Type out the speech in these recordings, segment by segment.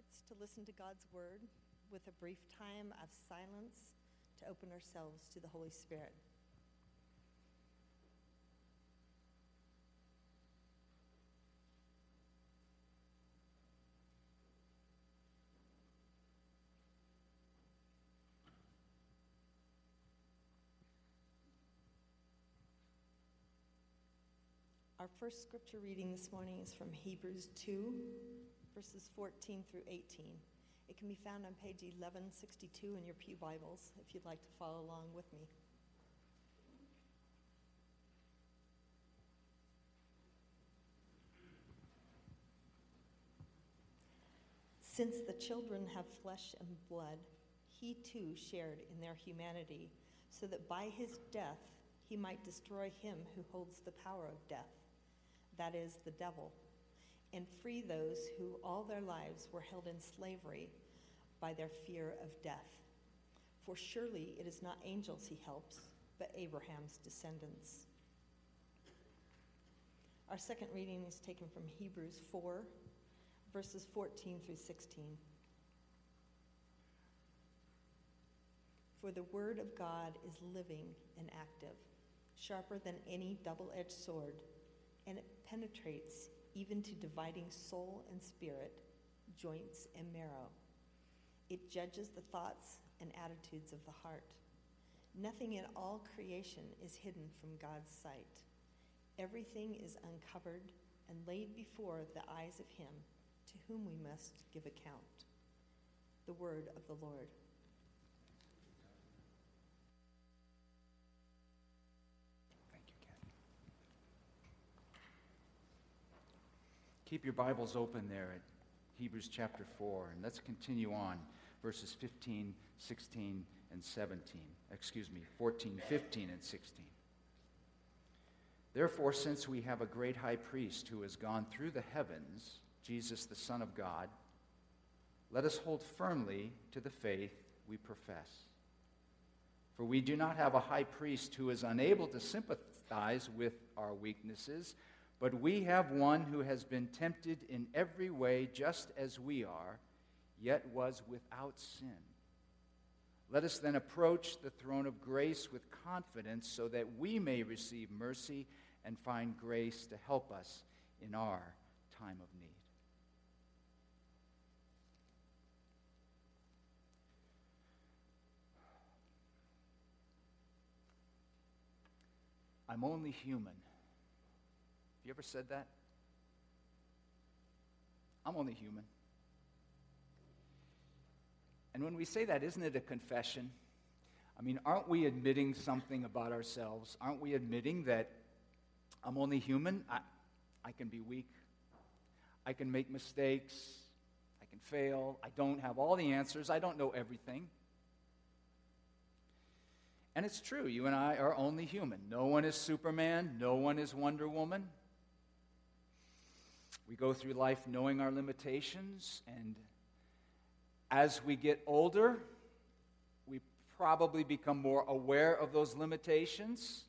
hearts to listen to God's word with a brief time of silence to open ourselves to the Holy Spirit. Our first scripture reading this morning is from Hebrews 2, verses 14 through 18. It can be found on page 1162 in your Pew Bibles if you'd like to follow along with me. Since the children have flesh and blood, he too shared in their humanity, so that by his death he might destroy him who holds the power of death that is, the devil, and free those who all their lives were held in slavery by their fear of death. For surely it is not angels he helps, but Abraham's descendants. Our second reading is taken from Hebrews 4, verses 14 through 16. For the word of God is living and active, sharper than any double edged sword and it penetrates even to dividing soul and spirit, joints and marrow. It judges the thoughts and attitudes of the heart. Nothing in all creation is hidden from God's sight. Everything is uncovered and laid before the eyes of Him to whom we must give account. The word of the Lord. Keep your Bibles open there at Hebrews chapter 4, and let's continue on verses 15, 16, and 17. Excuse me, 14, 15, and 16. Therefore, since we have a great high priest who has gone through the heavens, Jesus, the Son of God, let us hold firmly to the faith we profess. For we do not have a high priest who is unable to sympathize with our weaknesses but we have one who has been tempted in every way, just as we are, yet was without sin. Let us then approach the throne of grace with confidence so that we may receive mercy and find grace to help us in our time of need. I'm only human you ever said that? I'm only human. And when we say that, isn't it a confession? I mean, aren't we admitting something about ourselves? Aren't we admitting that I'm only human? I, I can be weak. I can make mistakes. I can fail. I don't have all the answers. I don't know everything. And it's true, you and I are only human. No one is Superman. No one is Wonder Woman. We go through life knowing our limitations, and as we get older, we probably become more aware of those limitations,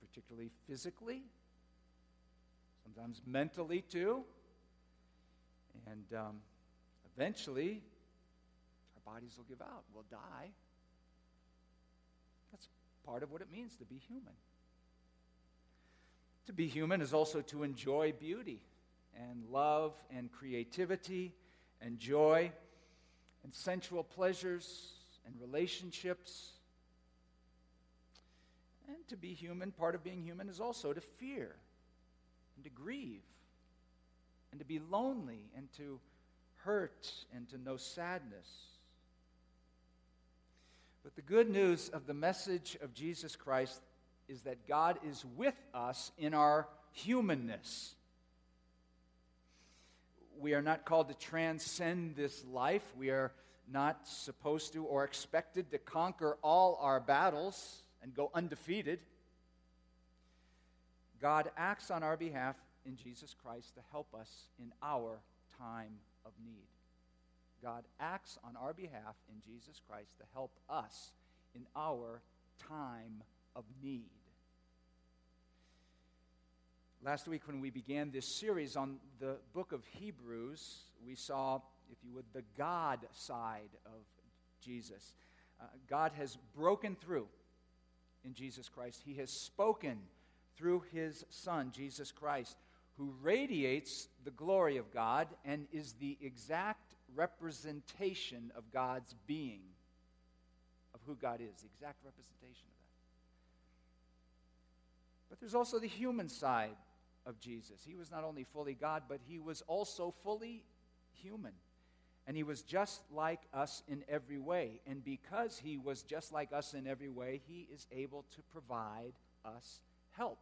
particularly physically, sometimes mentally too. And um, eventually, our bodies will give out, we'll die. That's part of what it means to be human. To be human is also to enjoy beauty and love and creativity and joy and sensual pleasures and relationships. And to be human, part of being human is also to fear and to grieve and to be lonely and to hurt and to know sadness. But the good news of the message of Jesus Christ is that God is with us in our humanness we are not called to transcend this life. We are not supposed to or expected to conquer all our battles and go undefeated. God acts on our behalf in Jesus Christ to help us in our time of need. God acts on our behalf in Jesus Christ to help us in our time of need. Last week, when we began this series on the book of Hebrews, we saw, if you would, the God side of Jesus. Uh, God has broken through in Jesus Christ. He has spoken through his Son, Jesus Christ, who radiates the glory of God and is the exact representation of God's being, of who God is, the exact representation of that. But there's also the human side of Jesus. He was not only fully God, but he was also fully human. And he was just like us in every way. And because he was just like us in every way, he is able to provide us help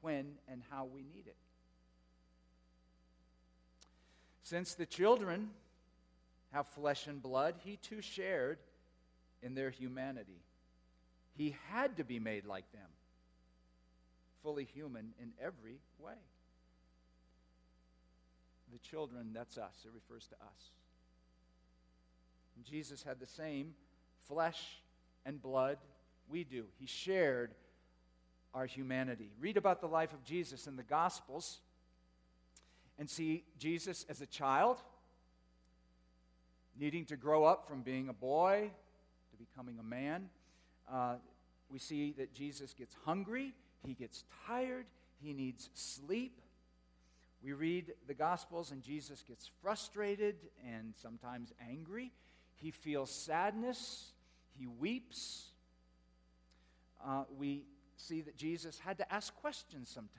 when and how we need it. Since the children have flesh and blood, he too shared in their humanity. He had to be made like them, fully human in every way. The children, that's us, it refers to us. And Jesus had the same flesh and blood we do. He shared our humanity. Read about the life of Jesus in the Gospels and see Jesus as a child, needing to grow up from being a boy to becoming a man. Uh, we see that Jesus gets hungry, he gets tired, he needs sleep. We read the Gospels, and Jesus gets frustrated and sometimes angry. He feels sadness, he weeps. Uh, we see that Jesus had to ask questions sometimes.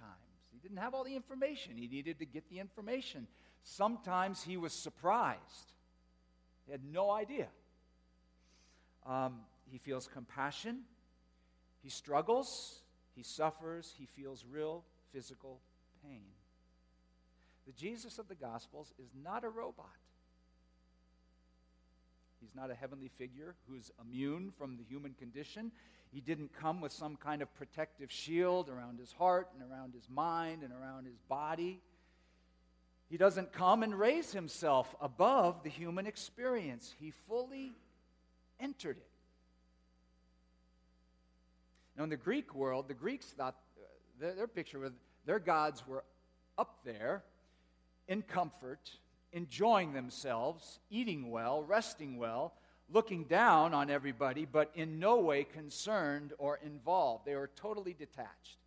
He didn't have all the information, he needed to get the information. Sometimes he was surprised, he had no idea. Um, he feels compassion, he struggles, he suffers, he feels real physical pain. The Jesus of the Gospels is not a robot. He's not a heavenly figure who's immune from the human condition. He didn't come with some kind of protective shield around his heart and around his mind and around his body. He doesn't come and raise himself above the human experience. He fully entered it. Now, in the Greek world, the Greeks thought uh, their, their picture of their gods were up there in comfort enjoying themselves, eating well, resting well, looking down on everybody, but in no way concerned or involved. They were totally detached.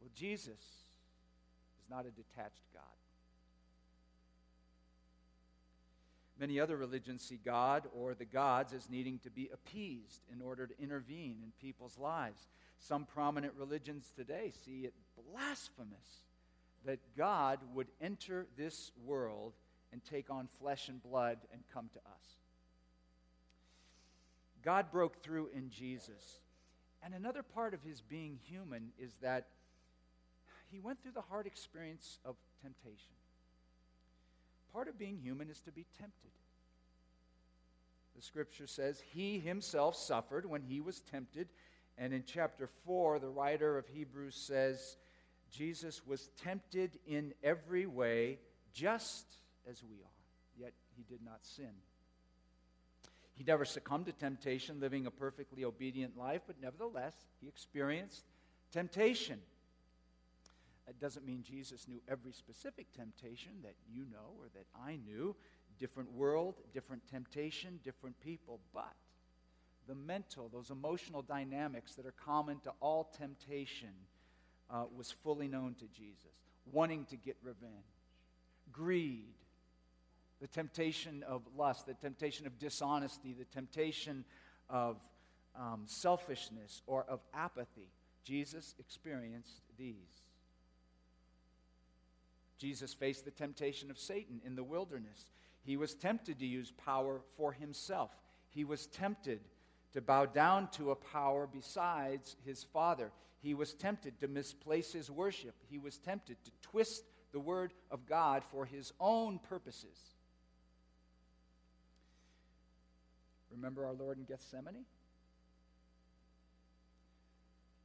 Well, Jesus is not a detached God. Many other religions see God or the gods as needing to be appeased in order to intervene in people's lives. Some prominent religions today see it blasphemous that God would enter this world and take on flesh and blood and come to us. God broke through in Jesus. And another part of his being human is that he went through the hard experience of temptation. Part of being human is to be tempted. The scripture says he himself suffered when he was tempted. And in chapter 4, the writer of Hebrews says, Jesus was tempted in every way, just as we are, yet he did not sin. He never succumbed to temptation, living a perfectly obedient life, but nevertheless, he experienced temptation. That doesn't mean Jesus knew every specific temptation that you know or that I knew. Different world, different temptation, different people. But the mental, those emotional dynamics that are common to all temptation, uh, was fully known to Jesus, wanting to get revenge, greed, the temptation of lust, the temptation of dishonesty, the temptation of um, selfishness or of apathy. Jesus experienced these. Jesus faced the temptation of Satan in the wilderness. He was tempted to use power for himself. He was tempted to bow down to a power besides his Father. He was tempted to misplace his worship. He was tempted to twist the word of God for his own purposes. Remember our Lord in Gethsemane?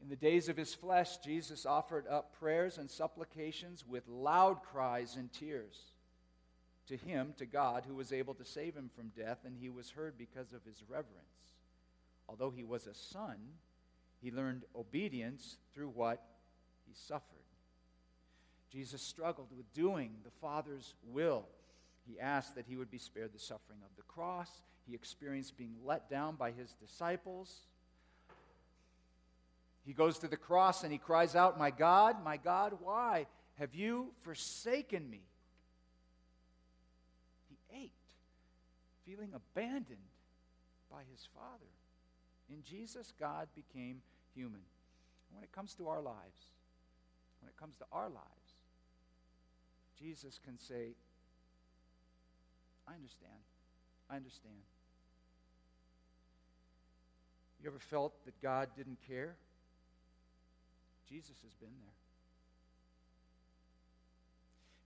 In the days of his flesh, Jesus offered up prayers and supplications with loud cries and tears to him, to God, who was able to save him from death, and he was heard because of his reverence. Although he was a son, he learned obedience through what he suffered. Jesus struggled with doing the Father's will. He asked that he would be spared the suffering of the cross. He experienced being let down by his disciples. He goes to the cross and he cries out, My God, my God, why have you forsaken me? He ached, feeling abandoned by his Father. In Jesus, God became human. when it comes to our lives, when it comes to our lives, Jesus can say, I understand. I understand. You ever felt that God didn't care? Jesus has been there.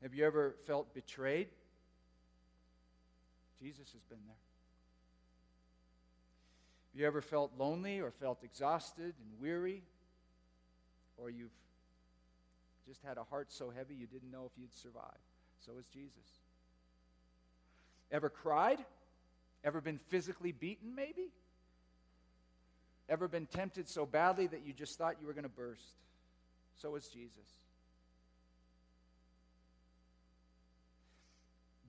Have you ever felt betrayed? Jesus has been there. Have you ever felt lonely or felt exhausted and weary? Or you've just had a heart so heavy you didn't know if you'd survive? So is Jesus. Ever cried? Ever been physically beaten, maybe? Ever been tempted so badly that you just thought you were going to burst? So is Jesus.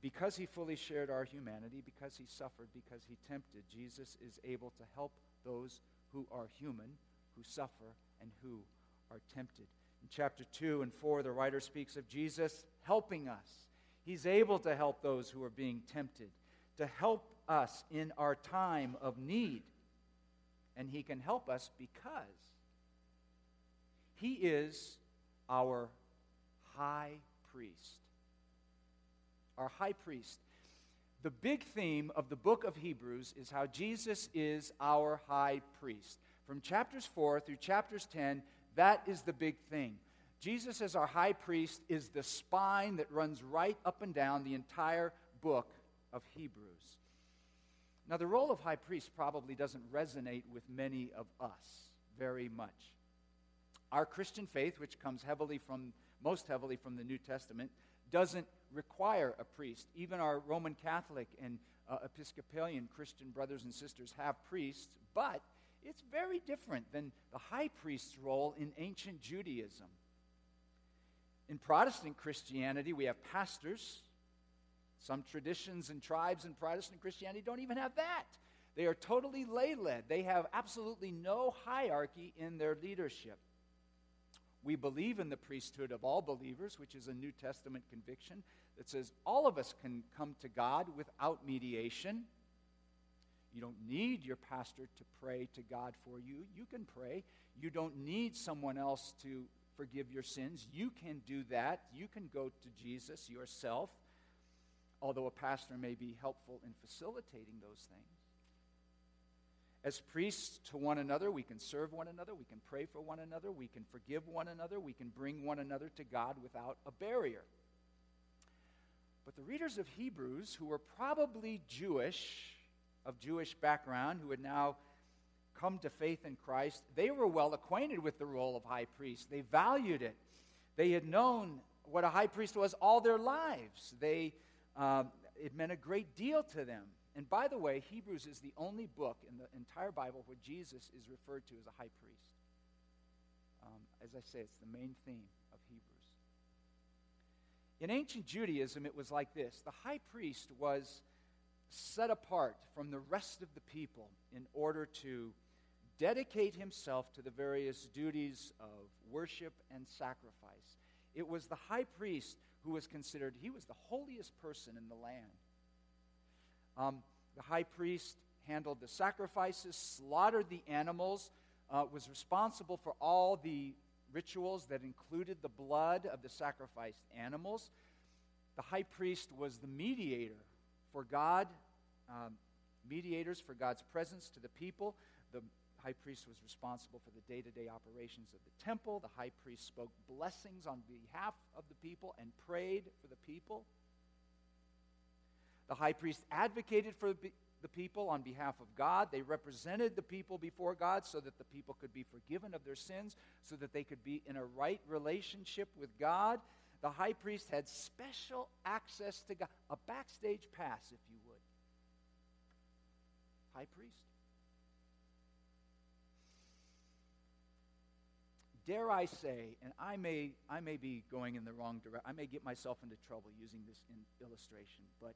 Because he fully shared our humanity, because he suffered, because he tempted, Jesus is able to help those who are human, who suffer, and who are tempted. In chapter 2 and 4, the writer speaks of Jesus helping us. He's able to help those who are being tempted, to help us in our time of need. And he can help us because he is our high priest. Our high priest. The big theme of the book of Hebrews is how Jesus is our high priest. From chapters 4 through chapters 10, that is the big thing. Jesus, as our high priest, is the spine that runs right up and down the entire book of Hebrews. Now, the role of high priest probably doesn't resonate with many of us very much. Our Christian faith, which comes heavily from, most heavily from the New Testament, doesn't require a priest. Even our Roman Catholic and uh, Episcopalian Christian brothers and sisters have priests, but it's very different than the high priest's role in ancient Judaism. In Protestant Christianity, we have pastors some traditions and tribes in Protestant Christianity don't even have that. They are totally lay led, they have absolutely no hierarchy in their leadership. We believe in the priesthood of all believers, which is a New Testament conviction that says all of us can come to God without mediation. You don't need your pastor to pray to God for you. You can pray. You don't need someone else to forgive your sins. You can do that. You can go to Jesus yourself although a pastor may be helpful in facilitating those things. As priests to one another, we can serve one another, we can pray for one another, we can forgive one another, we can bring one another to God without a barrier. But the readers of Hebrews, who were probably Jewish, of Jewish background, who had now come to faith in Christ, they were well acquainted with the role of high priest. They valued it. They had known what a high priest was all their lives. They um, it meant a great deal to them. And by the way, Hebrews is the only book in the entire Bible where Jesus is referred to as a high priest. Um, as I say, it's the main theme of Hebrews. In ancient Judaism, it was like this the high priest was set apart from the rest of the people in order to dedicate himself to the various duties of worship and sacrifice. It was the high priest who was considered, he was the holiest person in the land. Um, the high priest handled the sacrifices, slaughtered the animals, uh, was responsible for all the rituals that included the blood of the sacrificed animals. The high priest was the mediator for God, um, mediators for God's presence to the people. The high priest was responsible for the day to day operations of the temple. The high priest spoke blessings on behalf of the people and prayed for the people. The high priest advocated for the people on behalf of God. They represented the people before God so that the people could be forgiven of their sins, so that they could be in a right relationship with God. The high priest had special access to God, a backstage pass, if you would. High priest. dare I say, and I may, I may be going in the wrong direction, I may get myself into trouble using this in illustration, but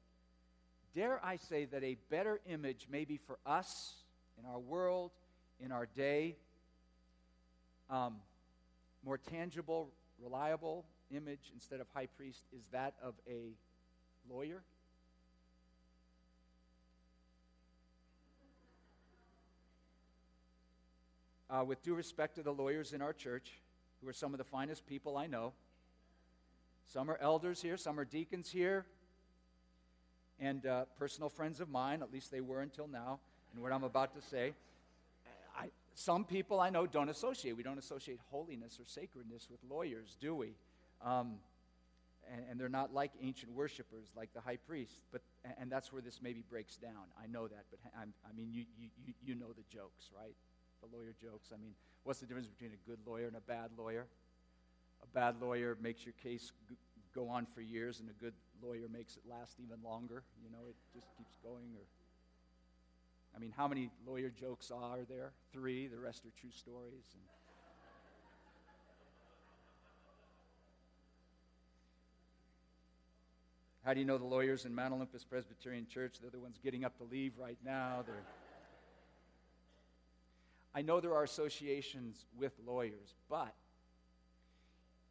dare I say that a better image, maybe for us, in our world, in our day, um, more tangible, reliable image instead of high priest is that of a lawyer? Uh, with due respect to the lawyers in our church, who are some of the finest people I know, some are elders here, some are deacons here, and uh, personal friends of mine, at least they were until now, and what I'm about to say. I, some people I know don't associate. We don't associate holiness or sacredness with lawyers, do we? Um, and, and, they're not like ancient worshippers, like the high priest. But, and that's where this maybe breaks down. I know that, but I'm, i mean, you, you, you know the jokes, right? The lawyer jokes. I mean, what's the difference between a good lawyer and a bad lawyer? A bad lawyer makes your case go on for years, and a good lawyer makes it last even longer. You know, it just keeps going. Or, I mean, how many lawyer jokes are there? Three. The rest are true stories. And, How do you know the lawyers in Mount Olympus Presbyterian Church? They're the ones getting up to leave right now. They're I know there are associations with lawyers, but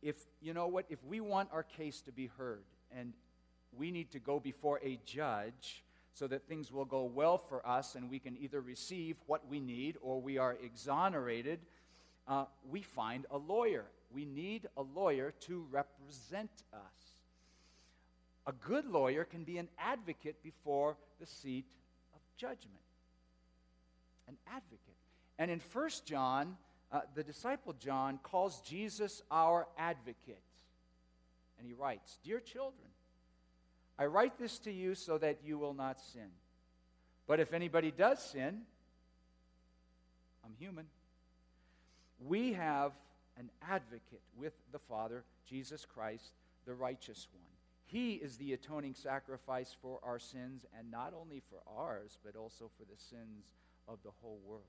if, you know what, if we want our case to be heard and we need to go before a judge so that things will go well for us and we can either receive what we need or we are exonerated, uh, we find a lawyer. We need a lawyer to represent us. A good lawyer can be an advocate before the seat of judgment. An advocate. And in 1 John, uh, the disciple John calls Jesus our advocate. And he writes Dear children, I write this to you so that you will not sin. But if anybody does sin, I'm human. We have an advocate with the Father, Jesus Christ, the righteous one. He is the atoning sacrifice for our sins, and not only for ours, but also for the sins of the whole world.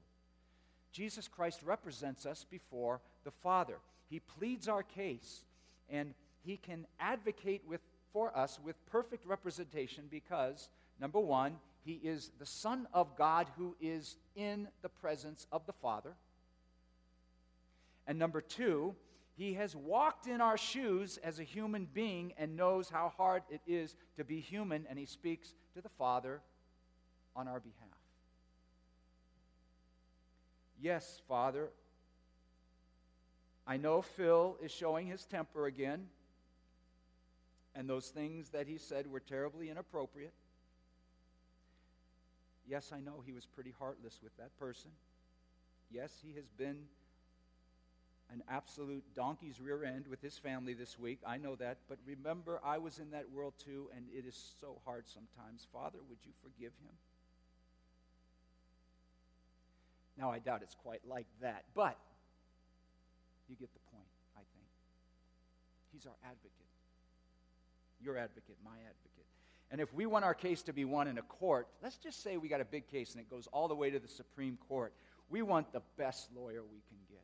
Jesus Christ represents us before the Father. He pleads our case, and he can advocate with, for us with perfect representation because, number one, he is the Son of God who is in the presence of the Father. And number two, he has walked in our shoes as a human being and knows how hard it is to be human, and he speaks to the Father on our behalf. Yes, Father, I know Phil is showing his temper again, and those things that he said were terribly inappropriate. Yes, I know he was pretty heartless with that person. Yes, he has been an absolute donkey's rear end with his family this week. I know that. But remember, I was in that world too, and it is so hard sometimes. Father, would you forgive him? Now, I doubt it's quite like that, but you get the point, I think. He's our advocate. Your advocate, my advocate. And if we want our case to be won in a court, let's just say we got a big case and it goes all the way to the Supreme Court. We want the best lawyer we can get.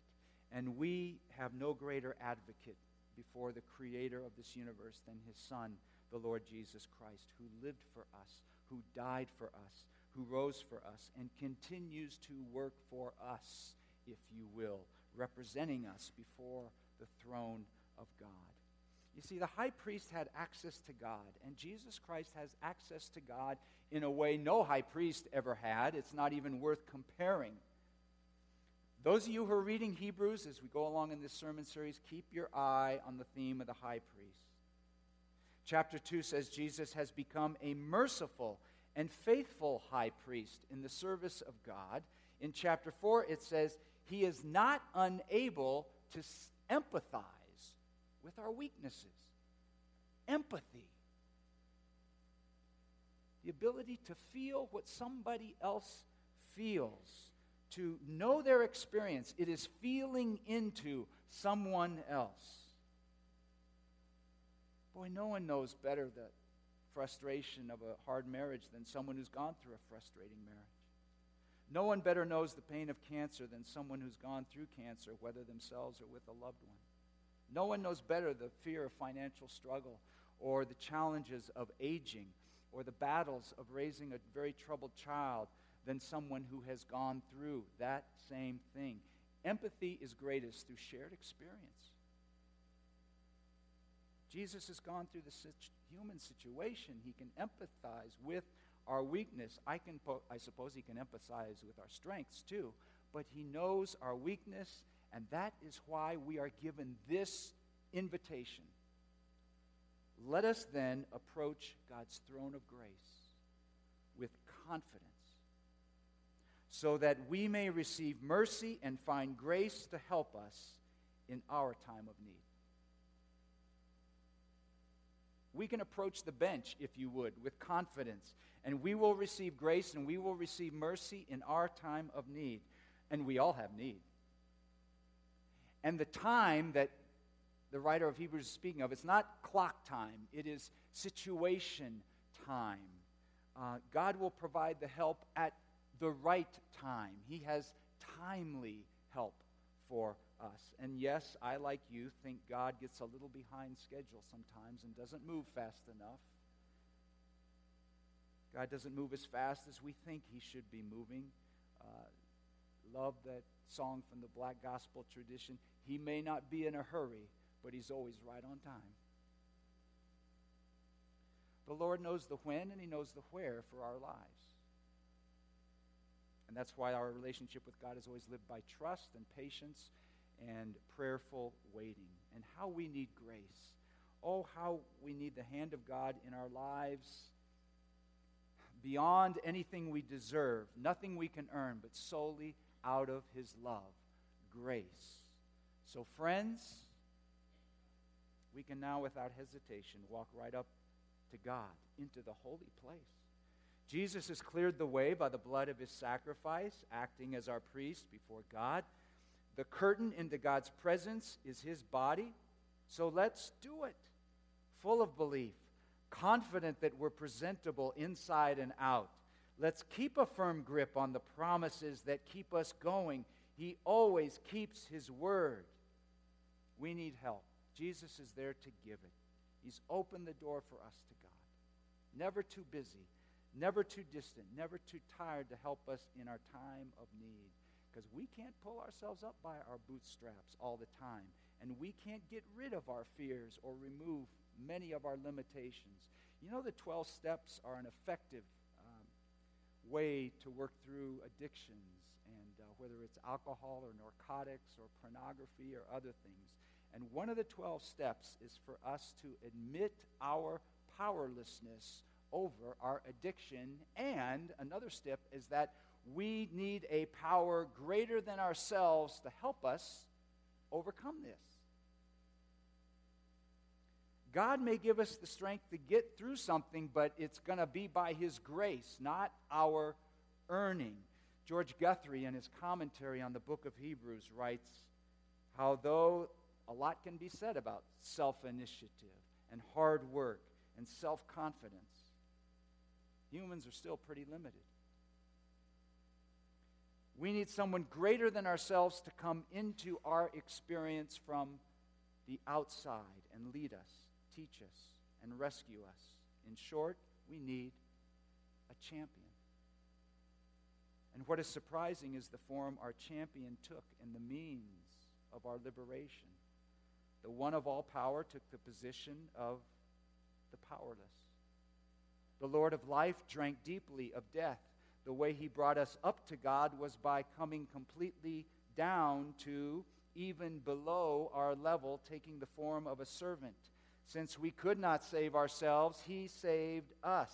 And we have no greater advocate before the creator of this universe than his son, the Lord Jesus Christ, who lived for us, who died for us, who rose for us and continues to work for us, if you will, representing us before the throne of God. You see, the high priest had access to God, and Jesus Christ has access to God in a way no high priest ever had. It's not even worth comparing. Those of you who are reading Hebrews as we go along in this sermon series, keep your eye on the theme of the high priest. Chapter 2 says Jesus has become a merciful and faithful high priest in the service of God. In chapter 4, it says, He is not unable to empathize with our weaknesses. Empathy. The ability to feel what somebody else feels, to know their experience. It is feeling into someone else. Boy, no one knows better the frustration of a hard marriage than someone who's gone through a frustrating marriage. No one better knows the pain of cancer than someone who's gone through cancer, whether themselves or with a loved one. No one knows better the fear of financial struggle or the challenges of aging or the battles of raising a very troubled child than someone who has gone through that same thing. Empathy is greatest through shared experience. Jesus has gone through the human situation. He can empathize with our weakness. I, can po- I suppose he can empathize with our strengths too, but he knows our weakness, and that is why we are given this invitation. Let us then approach God's throne of grace with confidence so that we may receive mercy and find grace to help us in our time of need. We can approach the bench, if you would, with confidence, and we will receive grace and we will receive mercy in our time of need. And we all have need. And the time that the writer of Hebrews is speaking of, it's not clock time, it is situation time. Uh, God will provide the help at the right time. He has timely help for us. And yes, I, like you, think God gets a little behind schedule sometimes and doesn't move fast enough. God doesn't move as fast as we think He should be moving. Uh, love that song from the black gospel tradition. He may not be in a hurry, but He's always right on time. The Lord knows the when and He knows the where for our lives. And that's why our relationship with God is always lived by trust and patience and prayerful waiting. And how we need grace. Oh, how we need the hand of God in our lives beyond anything we deserve, nothing we can earn, but solely out of His love, grace. So, friends, we can now, without hesitation, walk right up to God into the holy place. Jesus has cleared the way by the blood of his sacrifice, acting as our priest before God. The curtain into God's presence is his body. So let's do it, full of belief, confident that we're presentable inside and out. Let's keep a firm grip on the promises that keep us going. He always keeps his word. We need help. Jesus is there to give it. He's opened the door for us to God. Never too busy never too distant, never too tired to help us in our time of need. Because we can't pull ourselves up by our bootstraps all the time. And we can't get rid of our fears or remove many of our limitations. You know, the 12 steps are an effective um, way to work through addictions, and uh, whether it's alcohol or narcotics or pornography or other things. And one of the 12 steps is for us to admit our powerlessness over our addiction. And another step is that we need a power greater than ourselves to help us overcome this. God may give us the strength to get through something, but it's going to be by His grace, not our earning. George Guthrie, in his commentary on the book of Hebrews, writes how though a lot can be said about self initiative and hard work and self confidence, humans are still pretty limited. We need someone greater than ourselves to come into our experience from the outside and lead us, teach us, and rescue us. In short, we need a champion. And what is surprising is the form our champion took in the means of our liberation. The one of all power took the position of the powerless. The Lord of life drank deeply of death. The way he brought us up to God was by coming completely down to even below our level, taking the form of a servant. Since we could not save ourselves, he saved us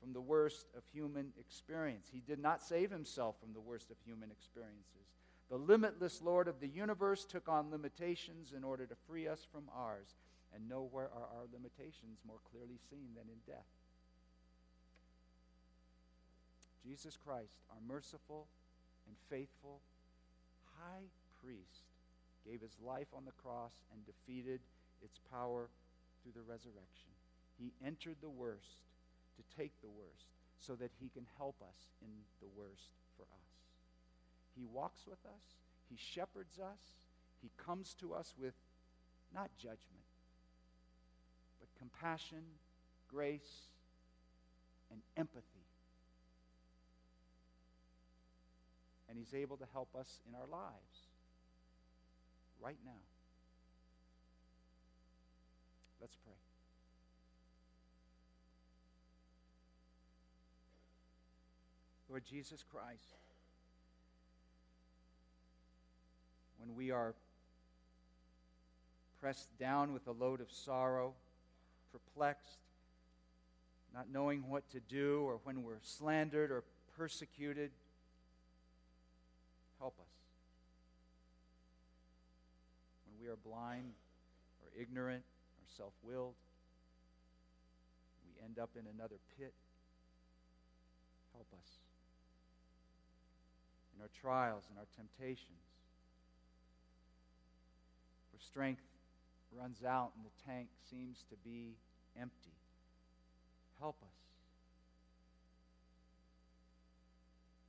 from the worst of human experience. He did not save himself from the worst of human experiences. The limitless Lord of the universe took on limitations in order to free us from ours. And nowhere are our limitations more clearly seen than in death. Jesus Christ, our merciful and faithful high priest, gave his life on the cross and defeated its power through the resurrection. He entered the worst to take the worst so that he can help us in the worst for us. He walks with us, he shepherds us, he comes to us with not judgment, but compassion, grace, and empathy. And he's able to help us in our lives right now. Let's pray. Lord Jesus Christ, when we are pressed down with a load of sorrow, perplexed, not knowing what to do, or when we're slandered or persecuted, help us. When we are blind or ignorant or self willed, we end up in another pit, help us in our trials and our temptations strength runs out and the tank seems to be empty. Help us.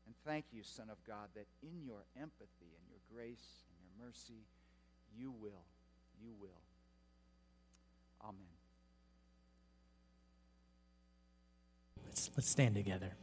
And thank you, Son of God, that in your empathy and your grace and your mercy, you will. You will. Amen. Let's, let's stand together.